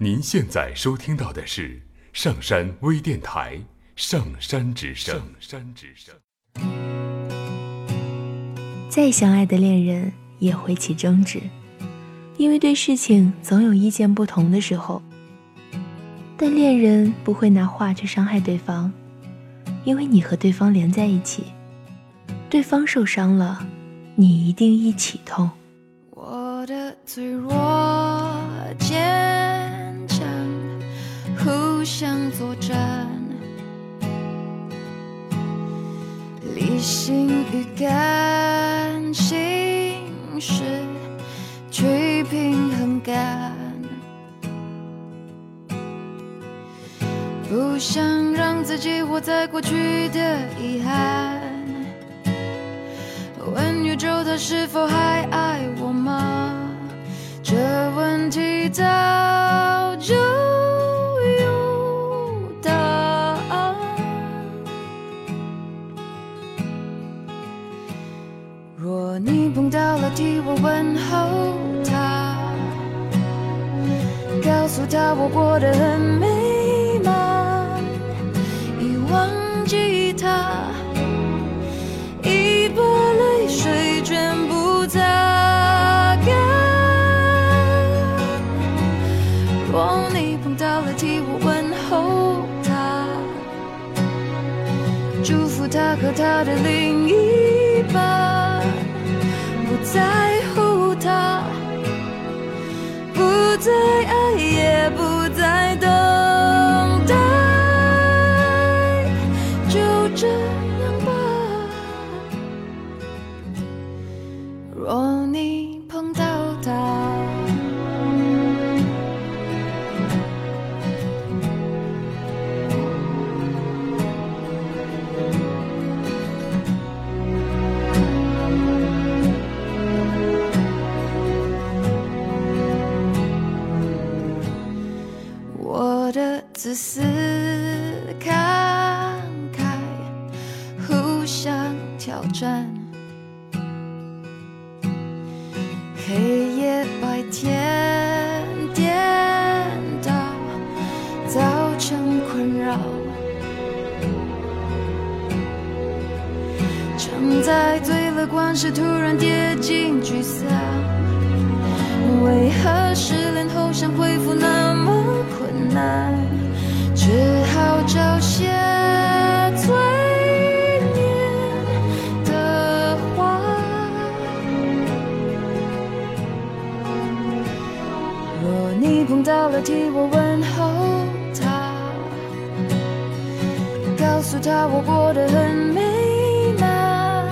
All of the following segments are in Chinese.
您现在收听到的是上山微电台《上山之声》。上山之声。再相爱的恋人也会起争执，因为对事情总有意见不同的时候。但恋人不会拿话去伤害对方，因为你和对方连在一起，对方受伤了，你一定一起痛。我的脆弱坚强，互相作战，理性与感性是去平衡感，不想让自己活在过去的遗憾。问宇宙，它是否还爱我吗？这问题早就替我问候他，告诉他我过得很美满，已忘记他，已把泪水全部擦干。若你碰到了，替我问候他，祝福他和他的另一半，在乎他，不再爱，也不挑战，黑夜白天颠倒，造成困扰。常在最乐观时突然跌进沮丧。到了，替我问候他，告诉他我过得很美满，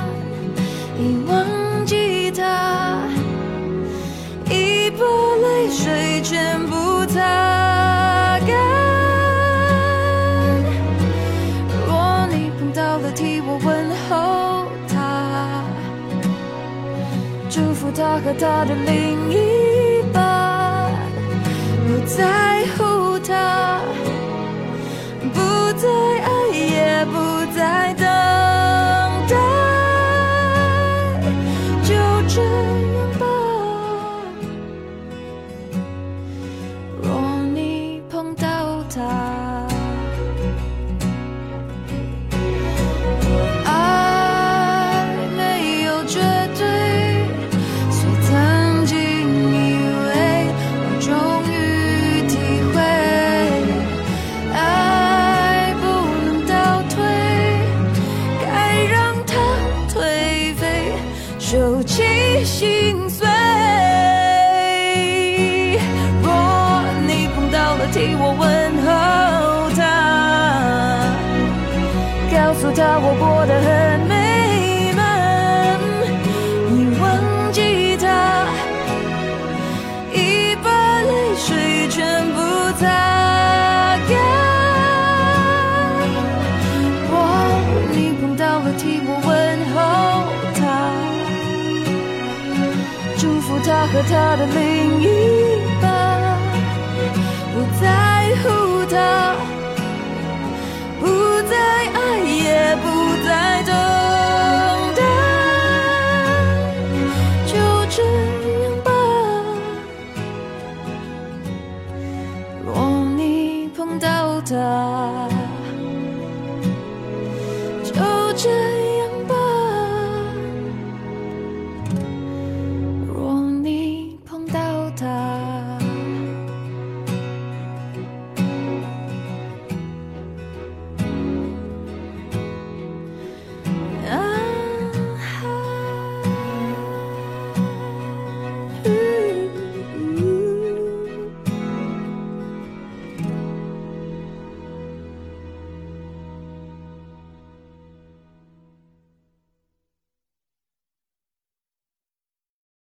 已忘记他。已把泪水全部擦干。若你碰到了，替我问候他，祝福他和他的另一，在乎他，不再爱，也不再等待，就这样吧。若你碰到他，替我问候他，告诉他我过得很美满，已忘记他，已把泪水全部擦干。我你碰到了，替我问候他。祝福他和他的另一半，不在乎他，不再爱，也不再等待，就这样吧。若你碰到他。